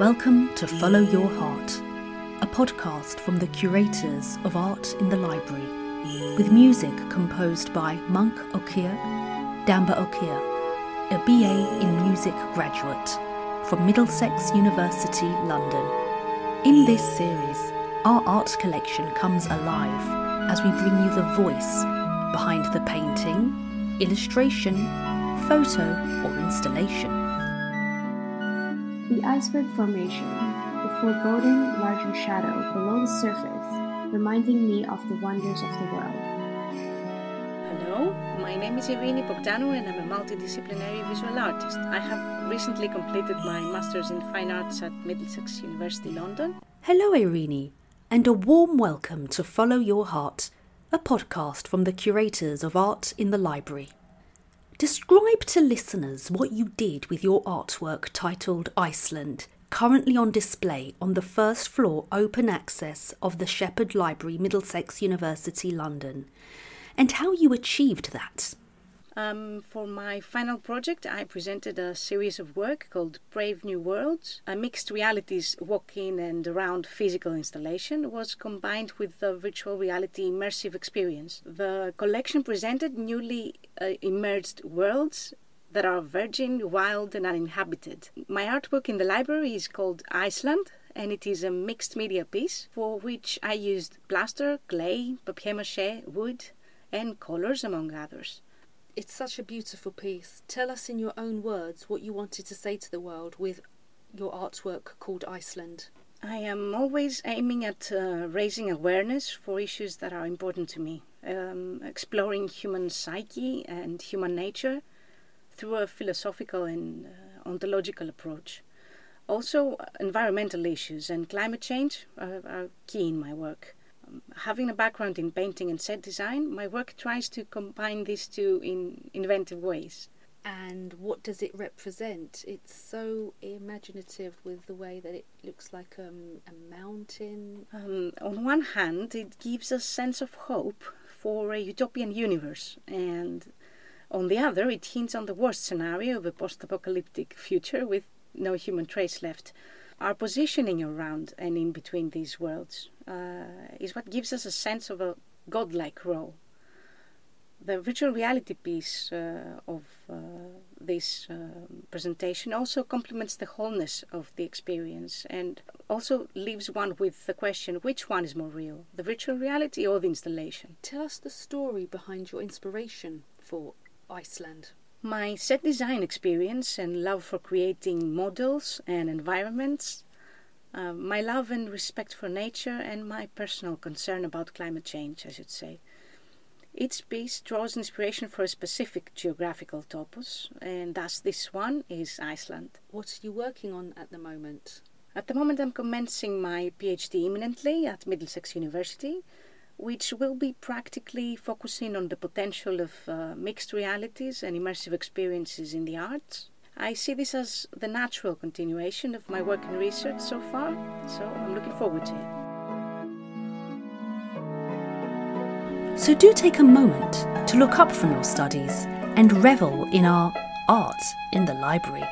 Welcome to Follow Your Heart, a podcast from the curators of art in the library, with music composed by Monk Okia, Damba-Ochir, a BA in music graduate from Middlesex University, London. In this series, our art collection comes alive as we bring you the voice behind the painting, illustration, photo, or installation. The iceberg formation, the foreboding larger shadow below the surface, reminding me of the wonders of the world. Hello, my name is Eirini Bogdanou and I'm a multidisciplinary visual artist. I have recently completed my Masters in Fine Arts at Middlesex University London. Hello, Eirini, and a warm welcome to Follow Your Heart, a podcast from the curators of art in the library. Describe to listeners what you did with your artwork titled Iceland, currently on display on the first floor open access of the Sheppard Library, Middlesex University, London, and how you achieved that. Um, for my final project, I presented a series of work called Brave New Worlds. A mixed realities walk in and around physical installation was combined with the virtual reality immersive experience. The collection presented newly uh, emerged worlds that are virgin, wild, and uninhabited. My artwork in the library is called Iceland, and it is a mixed media piece for which I used plaster, clay, papier mache, wood, and colors, among others. It's such a beautiful piece. Tell us in your own words what you wanted to say to the world with your artwork called Iceland. I am always aiming at uh, raising awareness for issues that are important to me, um, exploring human psyche and human nature through a philosophical and uh, ontological approach. Also, environmental issues and climate change are, are key in my work having a background in painting and set design, my work tries to combine these two in inventive ways. And what does it represent? It's so imaginative with the way that it looks like um, a mountain. Um, on one hand, it gives a sense of hope for a utopian universe, and on the other, it hints on the worst scenario of a post apocalyptic future with no human trace left. Our positioning around and in between these worlds uh, is what gives us a sense of a godlike role. The virtual reality piece uh, of uh, this uh, presentation also complements the wholeness of the experience and also leaves one with the question which one is more real, the virtual reality or the installation? Tell us the story behind your inspiration for Iceland. My set design experience and love for creating models and environments uh, my love and respect for nature, and my personal concern about climate change, I should say. Each piece draws inspiration for a specific geographical topos, and thus this one is Iceland. What are you working on at the moment? At the moment, I'm commencing my PhD imminently at Middlesex University, which will be practically focusing on the potential of uh, mixed realities and immersive experiences in the arts. I see this as the natural continuation of my work and research so far, so I'm looking forward to it. So do take a moment to look up from your studies and revel in our art in the library.